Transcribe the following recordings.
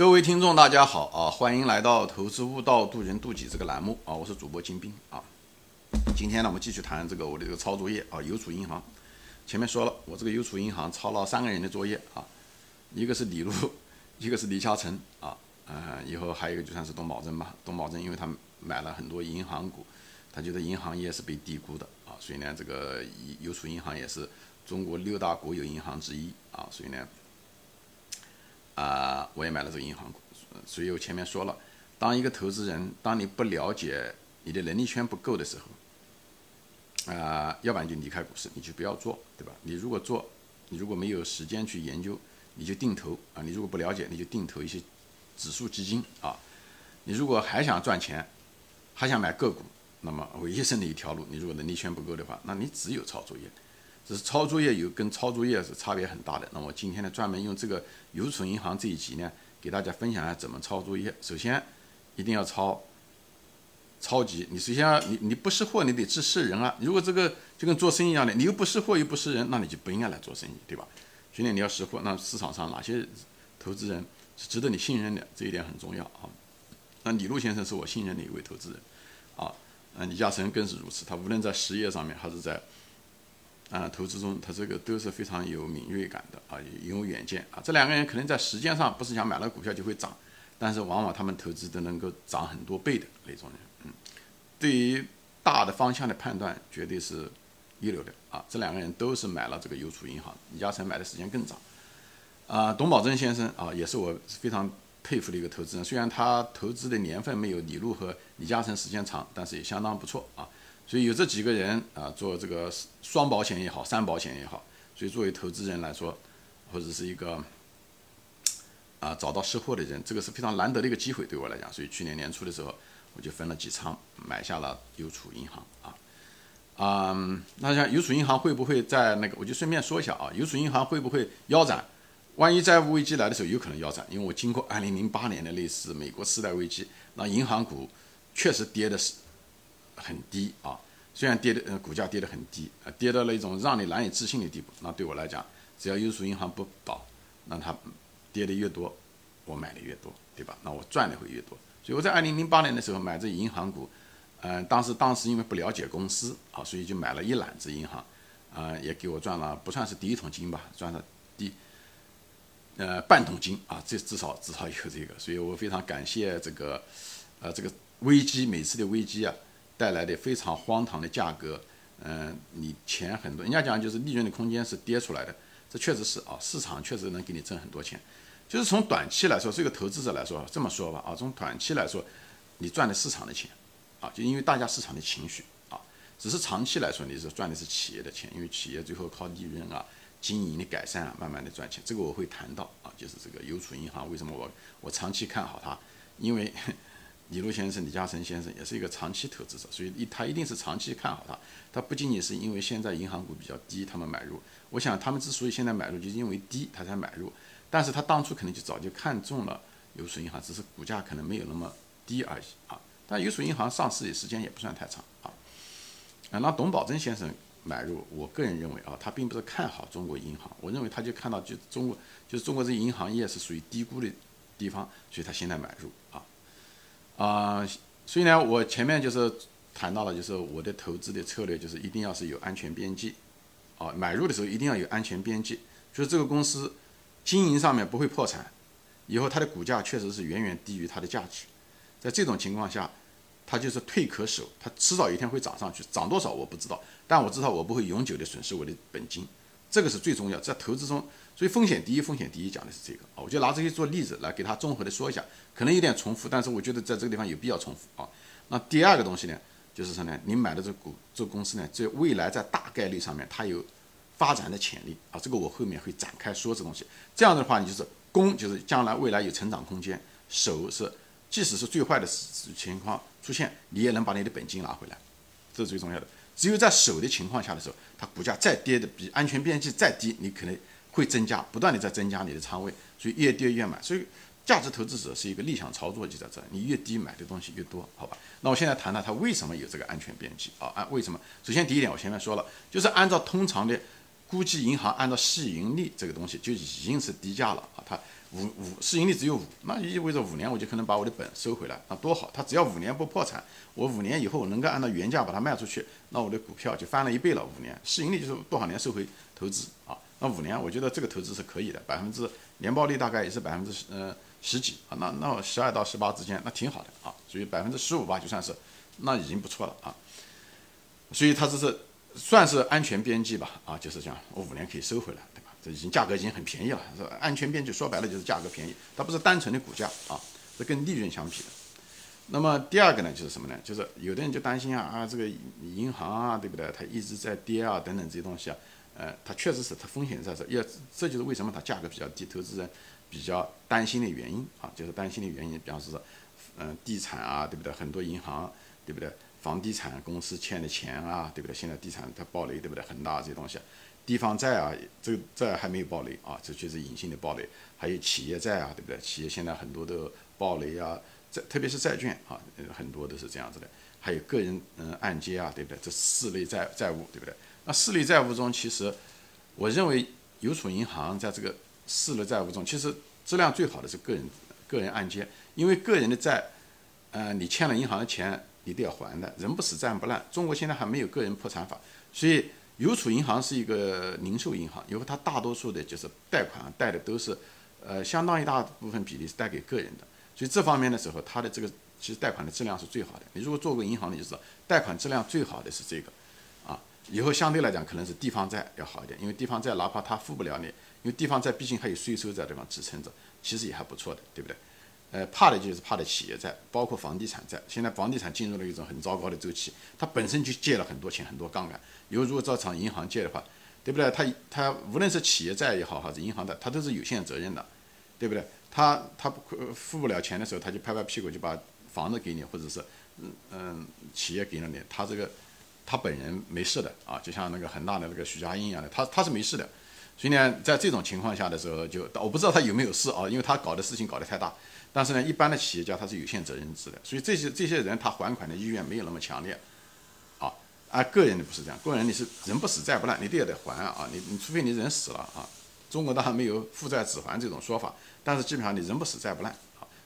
各位听众，大家好啊！欢迎来到《投资悟道，渡人渡己》这个栏目啊！我是主播金兵啊。今天呢，我们继续谈这个我的这个抄作业啊，邮储银行。前面说了，我这个邮储银行抄了三个人的作业啊，一个是李路，一个是李嘉诚啊，呃，以后还有一个就算是董宝珍吧。董宝珍因为他买了很多银行股，他觉得银行业是被低估的啊，所以呢，这个邮储银行也是中国六大国有银行之一啊，所以呢。啊，我也买了这个银行股，所以我前面说了，当一个投资人，当你不了解你的能力圈不够的时候，啊，要不然就离开股市，你就不要做，对吧？你如果做，你如果没有时间去研究，你就定投啊。你如果不了解，你就定投一些指数基金啊。你如果还想赚钱，还想买个股，那么唯一剩的一条路，你如果能力圈不够的话，那你只有抄作业。只是抄作业有跟抄作业是差别很大的。那我今天呢，专门用这个邮储银行这一集呢，给大家分享一下怎么抄作业。首先，一定要抄超级。你首先要你你不识货，你得知识人啊。如果这个就跟做生意一样的，你又不识货又不识人，那你就不应该来做生意，对吧？所以你要识货。那市场上哪些投资人是值得你信任的？这一点很重要啊。那李路先生是我信任的一位投资人啊。嗯，李嘉诚更是如此。他无论在实业上面还是在啊，投资中他这个都是非常有敏锐感的啊，有远见啊。这两个人可能在时间上不是想买了股票就会涨，但是往往他们投资都能够涨很多倍的那种人。嗯，对于大的方向的判断绝对是一流的啊。这两个人都是买了这个邮储银行，李嘉诚买的时间更早。啊，董宝珍先生啊，也是我非常佩服的一个投资人。虽然他投资的年份没有李路和李嘉诚时间长，但是也相当不错啊。所以有这几个人啊，做这个双保险也好，三保险也好，所以作为投资人来说，或者是一个啊找到识货的人，这个是非常难得的一个机会，对我来讲。所以去年年初的时候，我就分了几仓买下了邮储银行啊。嗯，那像邮储银行会不会在那个？我就顺便说一下啊，邮储银行会不会腰斩？万一债务危机来的时候，有可能腰斩，因为我经过二零零八年的类似美国次贷危机，那银行股确实跌的是。很低啊，虽然跌的呃股价跌得很低啊，跌到了一种让你难以置信的地步。那对我来讲，只要邮储银行不倒，那它跌的越多，我买的越多，对吧？那我赚的会越多。所以我在二零零八年的时候买这银行股，嗯，当时当时因为不了解公司啊，所以就买了一揽子银行，啊，也给我赚了不算是第一桶金吧，赚了第呃半桶金啊，这至少至少有这个。所以我非常感谢这个呃这个危机，每次的危机啊。带来的非常荒唐的价格，嗯，你钱很多，人家讲就是利润的空间是跌出来的，这确实是啊，市场确实能给你挣很多钱，就是从短期来说，这个投资者来说，这么说吧啊，从短期来说，你赚的市场的钱，啊，就因为大家市场的情绪啊，只是长期来说你是赚的是企业的钱，因为企业最后靠利润啊、经营的改善啊，慢慢的赚钱，这个我会谈到啊，就是这个邮储银行为什么我我长期看好它，因为。李路先生、李嘉诚先生也是一个长期投资者，所以一他一定是长期看好它。他不仅仅是因为现在银行股比较低，他们买入。我想他们之所以现在买入，就是因为低，他才买入。但是他当初可能就早就看中了邮储银行，只是股价可能没有那么低而已啊。但邮储银行上市的时间也不算太长啊。啊，那董宝珍先生买入，我个人认为啊，他并不是看好中国银行，我认为他就看到就中国就是中国这银行业是属于低估的地方，所以他现在买入啊。啊，所以呢，我前面就是谈到了，就是我的投资的策略就是一定要是有安全边际，啊，买入的时候一定要有安全边际，就是这个公司经营上面不会破产，以后它的股价确实是远远低于它的价值，在这种情况下，它就是退可守，它迟早一天会涨上去，涨多少我不知道，但我知道我不会永久的损失我的本金，这个是最重要，在投资中。所以风险第一，风险第一讲的是这个啊，我就拿这些做例子来给他综合的说一下，可能有点重复，但是我觉得在这个地方有必要重复啊。那第二个东西呢，就是说呢，你买的这股这公司呢，在未来在大概率上面它有发展的潜力啊，这个我后面会展开说这东西。这样的话，你就是攻，就是将来未来有成长空间；守是，即使是最坏的情况出现，你也能把你的本金拿回来，这是最重要的。只有在守的情况下的时候，它股价再跌的比安全边际再低，你可能。会增加，不断的在增加你的仓位，所以越跌越买。所以价值投资者是一个逆向操作，就在这，你越低买的东西越多，好吧？那我现在谈谈它为什么有这个安全边际啊？按为什么？首先第一点，我前面说了，就是按照通常的估计，银行按照市盈率这个东西就已经是低价了啊。它五五市盈率只有五，那意味着五年我就可能把我的本收回来，那多好！它只要五年不破产，我五年以后能够按照原价把它卖出去，那我的股票就翻了一倍了。五年市盈率就是多少年收回投资啊？那五年我觉得这个投资是可以的，百分之年报率大概也是百分之十呃十几啊，那那十二到十八之间那挺好的啊，所以百分之十五吧就算是那已经不错了啊，所以它这是算是安全边际吧啊，就是讲我五年可以收回来。对吧这已经价格已经很便宜了，是吧？安全边际说白了就是价格便宜，它不是单纯的股价啊，是跟利润相比的。那么第二个呢，就是什么呢？就是有的人就担心啊啊，这个银行啊，对不对？它一直在跌啊，等等这些东西啊，呃，它确实是它风险在这，也这就是为什么它价格比较低，投资人比较担心的原因啊，就是担心的原因，比方说，嗯，地产啊，对不对？很多银行，对不对？房地产公司欠的钱啊，对不对？现在地产它暴雷，对不对？很大这些东西。地方债啊，这个债还没有暴雷啊，这就是隐性的暴雷。还有企业债啊，对不对？企业现在很多都暴雷啊，债特别是债券啊，很多都是这样子的。还有个人嗯按揭啊，对不对？这四类债债务，对不对？那四类债务中，其实我认为邮储银行在这个四类债务中，其实质量最好的是个人个人按揭，因为个人的债，呃，你欠了银行的钱，你都要还的。人不死债不烂，中国现在还没有个人破产法，所以。邮储银行是一个零售银行，因为它大多数的就是贷款贷的都是，呃，相当一大部分比例是贷给个人的，所以这方面的时候，它的这个其实贷款的质量是最好的。你如果做过银行的，就知道贷款质量最好的是这个，以后相对来讲可能是地方债要好一点，因为地方债哪怕它付不了你，因为地方债毕竟还有税收在地方支撑着，其实也还不错的，对不对？呃，怕的就是怕的企业债，包括房地产债。现在房地产进入了一种很糟糕的周期，它本身就借了很多钱，很多杠杆。有如果照常银行借的话，对不对？它它无论是企业债也好，还是银行的，它都是有限责任的，对不对？他他付不了钱的时候，他就拍拍屁股就把房子给你，或者是嗯嗯企业给了你，他这个他本人没事的啊，就像那个恒大的那个许家印一样的，他他是没事的。所以呢，在这种情况下的时候，就我不知道他有没有事啊，因为他搞的事情搞得太大。但是呢，一般的企业家他是有限责任制的，所以这些这些人他还款的意愿没有那么强烈，啊，而个人的不是这样，个人你是人不死债不烂，你也得还啊，你你除非你人死了啊，中国当然没有负债只还这种说法，但是基本上你人不死债不烂，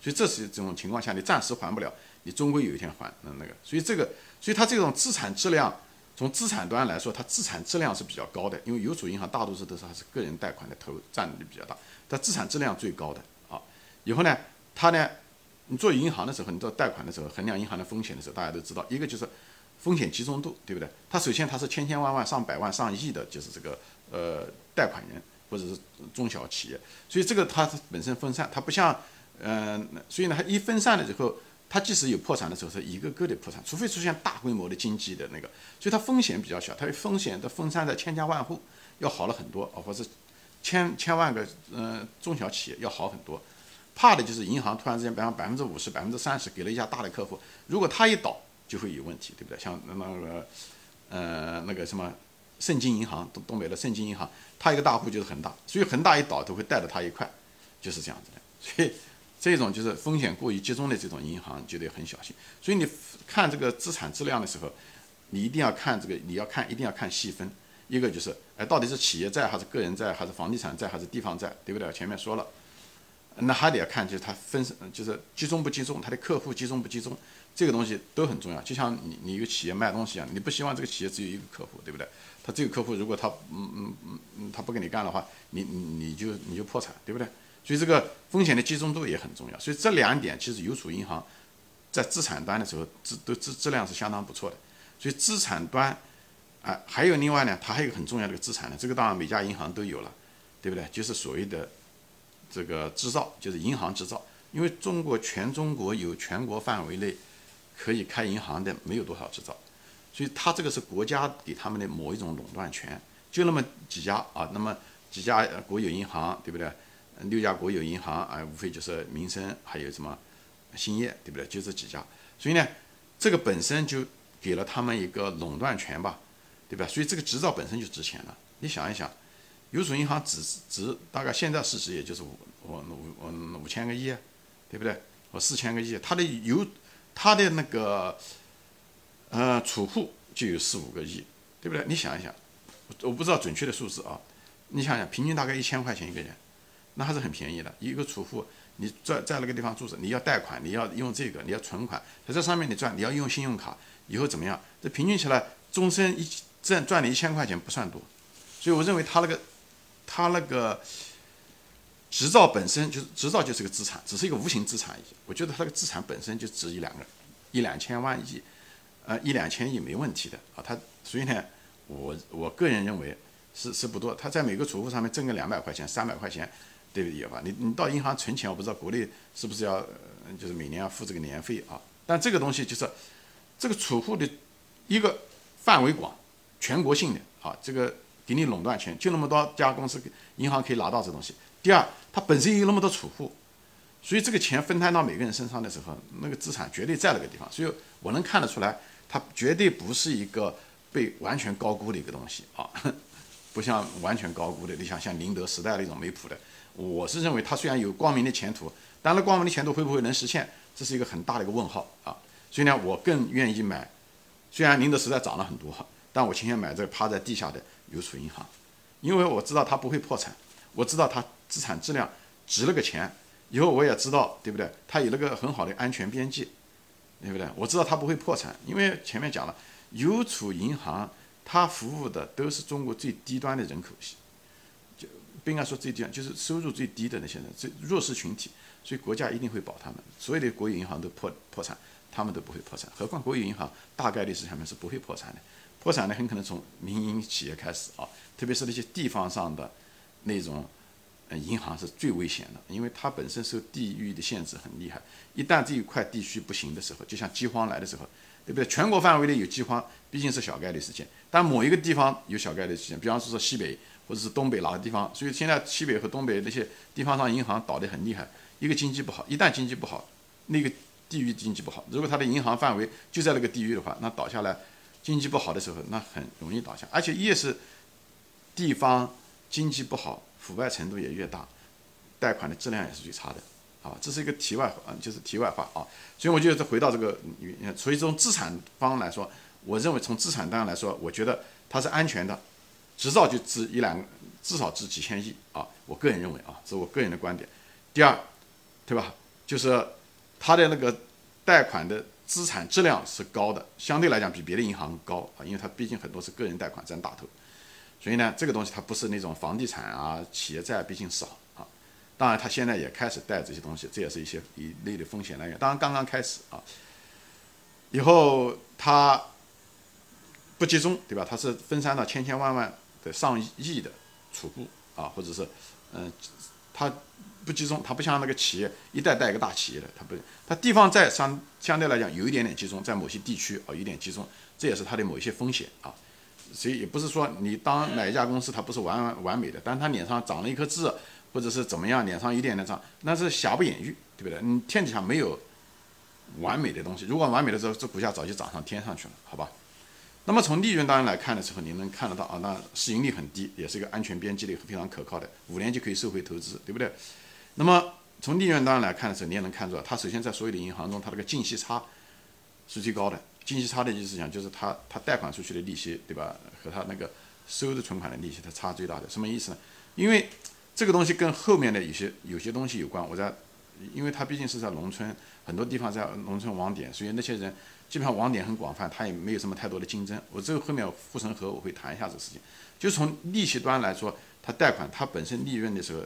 所以这是这种情况下你暂时还不了，你终归有一天还那那个，所以这个，所以它这种资产质量从资产端来说，它资产质量是比较高的，因为邮储银行大多数都是还是个人贷款的投占比比较大，它资产质量最高的啊，以后呢？它呢，你做银行的时候，你做贷款的时候，衡量银行的风险的时候，大家都知道，一个就是风险集中度，对不对？它首先它是千千万万、上百万、上亿的，就是这个呃贷款人或者是中小企业，所以这个它本身分散，它不像嗯，所以呢，它一分散了之后，它即使有破产的时候，是一个个的破产，除非出现大规模的经济的那个，所以它风险比较小，它的风险的分散在千家万户要好了很多啊，或者千千万个嗯中小企业要好很多。怕的就是银行突然之间，比方百分之五十、百分之三十给了一家大的客户，如果他一倒，就会有问题，对不对？像那个，呃，那个什么盛京银行，东东北的盛京银行，它一个大户就是恒大，所以恒大一倒都会带着它一块，就是这样子的。所以这种就是风险过于集中的这种银行就得很小心。所以你看这个资产质量的时候，你一定要看这个，你要看一定要看细分，一个就是，哎，到底是企业债还是个人债，还是房地产债还是地方债，对不对？前面说了。那还得要看，就是它分，就是集中不集中，它的客户集中不集中，这个东西都很重要。就像你你一个企业卖东西一样，你不希望这个企业只有一个客户，对不对？他这个客户如果他嗯嗯嗯嗯他不跟你干的话，你你你就你就破产，对不对？所以这个风险的集中度也很重要。所以这两点其实邮储银行在资产端的时候质都质质量是相当不错的。所以资产端啊，还有另外呢，它还有很重要的个资产呢，这个当然每家银行都有了，对不对？就是所谓的。这个制造就是银行制造，因为中国全中国有全国范围内可以开银行的没有多少制造，所以它这个是国家给他们的某一种垄断权，就那么几家啊，那么几家国有银行对不对？六家国有银行啊，无非就是民生还有什么兴业对不对？就这几家，所以呢，这个本身就给了他们一个垄断权吧，对吧？所以这个执照本身就值钱了，你想一想。邮储银行只值大概现在市值也就是五五五五千个亿，对不对？我四千个亿，它的邮它的那个呃储户就有四五个亿，对不对？你想一想，我不知道准确的数字啊，你想想，平均大概一千块钱一个人，那还是很便宜的。一个储户，你在在那个地方住着，你要贷款，你要用这个，你要存款，在这上面你赚，你要用信用卡，以后怎么样？这平均起来，终身一赚赚了一千块钱不算多，所以我认为他那个他那个执照本身就是执照就是个资产，只是一个无形资产。我觉得他那个资产本身就值一两个一两千万亿，呃一两千亿没问题的啊。他所以呢，我我个人认为。是是不多，他在每个储户上面挣个两百块钱、三百块钱，对不对吧？你你到银行存钱，我不知道国内是不是要，就是每年要付这个年费啊？但这个东西就是这个储户的一个范围广，全国性的啊，这个给你垄断权，就那么多家公司银行可以拿到这东西。第二，它本身有那么多储户，所以这个钱分摊到每个人身上的时候，那个资产绝对在那个地方。所以我能看得出来，它绝对不是一个被完全高估的一个东西啊。不像完全高估的，你想像宁德时代那种没谱的，我是认为它虽然有光明的前途，但那光明的前途会不会能实现，这是一个很大的一个问号啊。所以呢，我更愿意买，虽然宁德时代涨了很多，但我倾向买这个趴在地下的邮储银行，因为我知道它不会破产，我知道它资产质量值了个钱，以后我也知道，对不对？它有那个很好的安全边际，对不对？我知道它不会破产，因为前面讲了邮储银行。他服务的都是中国最低端的人口，不应该说最低端，就是收入最低的那些人，最弱势群体，所以国家一定会保他们。所有的国有银行都破破产，他们都不会破产。何况国有银行大概率是他们是不会破产的，破产的很可能从民营企业开始啊，特别是那些地方上的那种银行是最危险的，因为它本身受地域的限制很厉害，一旦这一块地区不行的时候，就像饥荒来的时候。对不对？全国范围内有饥荒，毕竟是小概率事件。但某一个地方有小概率事件，比方说说西北或者是东北哪个地方，所以现在西北和东北那些地方上银行倒得很厉害。一个经济不好，一旦经济不好，那个地域经济不好，如果它的银行范围就在那个地域的话，那倒下来，经济不好的时候，那很容易倒下。而且越是地方经济不好，腐败程度也越大，贷款的质量也是最差的。好，这是一个题外话，就是题外话啊。所以我就再回到这个，所以从资产方来说，我认为从资产端来说，我觉得它是安全的，执照就值一两，至少值几千亿啊。我个人认为啊，这是我个人的观点。第二，对吧？就是它的那个贷款的资产质量是高的，相对来讲比别的银行高啊，因为它毕竟很多是个人贷款占大头，所以呢，这个东西它不是那种房地产啊、企业债，毕竟少啊。当然，他现在也开始带这些东西，这也是一些一类的风险来源。当然，刚刚开始啊，以后它不集中，对吧？它是分散到千千万万的上亿的储户啊，或者是嗯，它不集中，它不像那个企业一代代一个大企业的，它不，它地方债相相对来讲有一点点集中，在某些地区啊，有点集中，这也是它的某一些风险啊。所以也不是说你当哪一家公司它不是完完美的，但是它脸上长了一颗痣。或者是怎么样，脸上一点点长，那是瑕不掩瑜，对不对？你天底下没有完美的东西，如果完美的时候，这股价早就涨上天上去了，好吧？那么从利润端来看的时候，你能看得到啊，那市盈率很低，也是一个安全边际的非常可靠的，五年就可以收回投资，对不对？那么从利润端来看的时候，你也能看出来，它首先在所有的银行中，它这个净息差是最高的。净息差的意思讲，就是它它贷款出去的利息，对吧？和它那个收的存款的利息，它差最大的。什么意思呢？因为这个东西跟后面的有些有些东西有关。我在，因为它毕竟是在农村，很多地方在农村网点，所以那些人基本上网点很广泛，他也没有什么太多的竞争。我这个后面护城河我会谈一下这个事情。就从利息端来说，它贷款它本身利润的时候，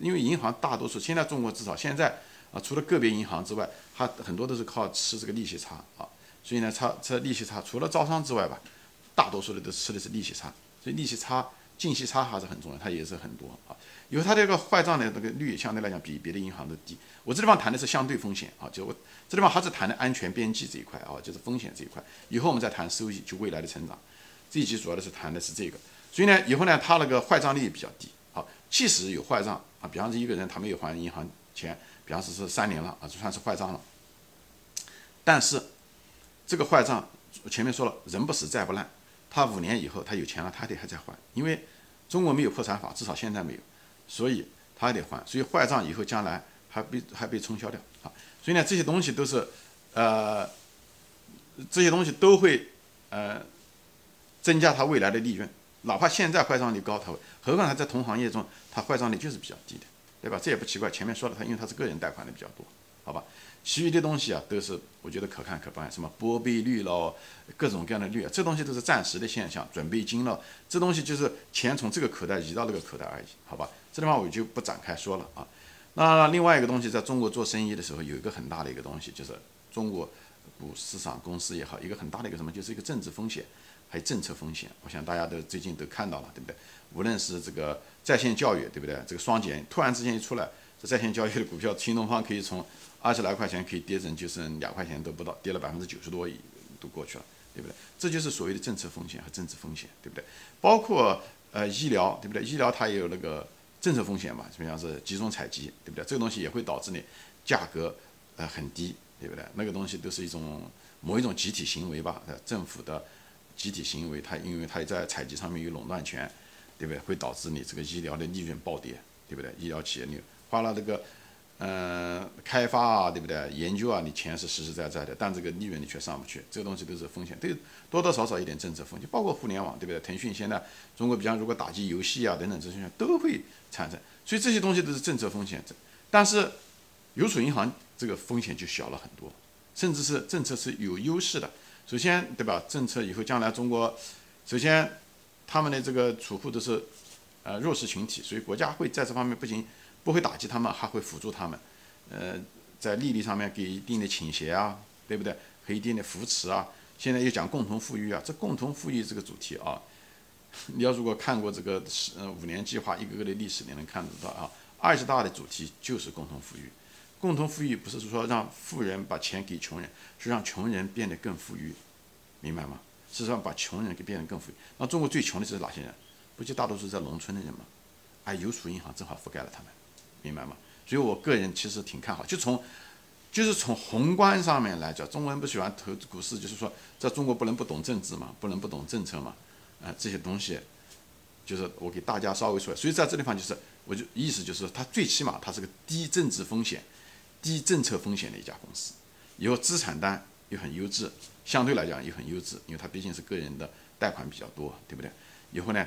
因为银行大多数现在中国至少现在啊，除了个别银行之外，它很多都是靠吃这个利息差啊。所以呢，差这利息差除了招商之外吧，大多数的都吃的是利息差，所以利息差。净息差还是很重要，它也是很多啊。因为它这个坏账的那个率相对来讲比别的银行都低。我这地方谈的是相对风险啊，就我这地方还是谈的安全边际这一块啊，就是风险这一块。以后我们再谈收益，就未来的成长。这一集主要的是谈的是这个。所以呢，以后呢，它那个坏账率比较低啊。即使有坏账啊，比方说一个人他没有还银行钱，比方说是三年了啊，就算是坏账了。但是这个坏账前面说了，人不死债不烂。他五年以后他有钱了，他得还在还，因为中国没有破产法，至少现在没有，所以他还得还，所以坏账以后将来还被还被冲销掉啊，所以呢这些东西都是，呃，这些东西都会呃增加他未来的利润，哪怕现在坏账率高，他会，何况他在同行业中他坏账率就是比较低的，对吧？这也不奇怪。前面说了，他因为他是个人贷款的比较多，好吧？其余的东西啊，都是我觉得可看可不看，什么波比率咯，各种各样的率啊，这东西都是暂时的现象。准备金了，这东西就是钱从这个口袋移到那个口袋而已，好吧？这地方我就不展开说了啊。那另外一个东西，在中国做生意的时候，有一个很大的一个东西，就是中国股市场公司也好，一个很大的一个什么，就是一个政治风险，还有政策风险。我想大家都最近都看到了，对不对？无论是这个在线教育，对不对？这个双减突然之间一出来，这在线教育的股票，新东方可以从。二十来块钱可以跌成就剩两块钱都不到，跌了百分之九十多，都过去了，对不对？这就是所谓的政策风险和政治风险，对不对？包括呃医疗，对不对？医疗它也有那个政策风险嘛，就像是集中采集，对不对？这个东西也会导致你价格呃很低，对不对？那个东西都是一种某一种集体行为吧，政府的集体行为，它因为它在采集上面有垄断权，对不对？会导致你这个医疗的利润暴跌，对不对？医疗企业你花了这个。嗯，开发啊，对不对？研究啊，你钱是实实在在的，但这个利润你却上不去，这个东西都是风险，都多多少少一点政策风险，包括互联网，对不对？腾讯现在中国，比方如果打击游戏啊等等这些都会产生，所以这些东西都是政策风险。但是邮储银行这个风险就小了很多，甚至是政策是有优势的。首先，对吧？政策以后将来中国，首先他们的这个储户都是呃弱势群体，所以国家会在这方面不仅。不会打击他们，还会辅助他们，呃，在利率上面给一定的倾斜啊，对不对？和一定的扶持啊。现在又讲共同富裕啊，这共同富裕这个主题啊，你要如果看过这个十五年计划一个个的历史，你能看得到啊。二十大的主题就是共同富裕，共同富裕不是说让富人把钱给穷人，是让穷人变得更富裕，明白吗？是让把穷人给变得更富裕。那中国最穷的是哪些人？不就大多数在农村的人吗？哎，邮储银行正好覆盖了他们。明白吗？所以我个人其实挺看好，就从，就是从宏观上面来讲，中国人不喜欢投资股市，就是说在中国不能不懂政治嘛，不能不懂政策嘛，啊，这些东西，就是我给大家稍微说，所以在这地方就是，我就意思就是，它最起码它是个低政治风险、低政策风险的一家公司，以后资产单又很优质，相对来讲也很优质，因为它毕竟是个人的贷款比较多，对不对？以后呢，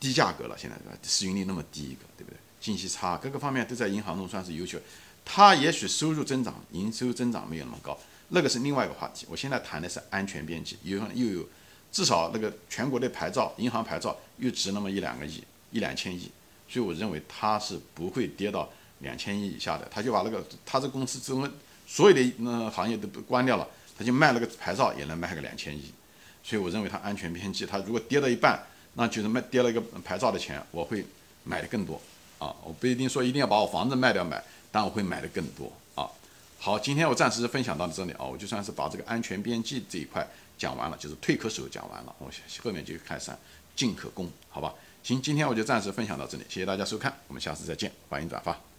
低价格了，现在是吧？市盈率那么低一个，对不对？信息差，各个方面都在银行中算是优秀。他也许收入增长、营收增长没有那么高，那个是另外一个话题。我现在谈的是安全边际，有又有至少那个全国的牌照，银行牌照又值那么一两个亿、一两千亿，所以我认为它是不会跌到两千亿以下的。他就把那个他这公司中所有的那行业都关掉了，他就卖那个牌照也能卖个两千亿，所以我认为它安全边际，它如果跌到一半，那就是卖跌了一个牌照的钱，我会买的更多。啊，我不一定说一定要把我房子卖掉买，但我会买的更多啊。好，今天我暂时分享到这里啊，我就算是把这个安全边际这一块讲完了，就是退可守讲完了，我后面就开始进可攻，好吧？行，今天我就暂时分享到这里，谢谢大家收看，我们下次再见，欢迎转发。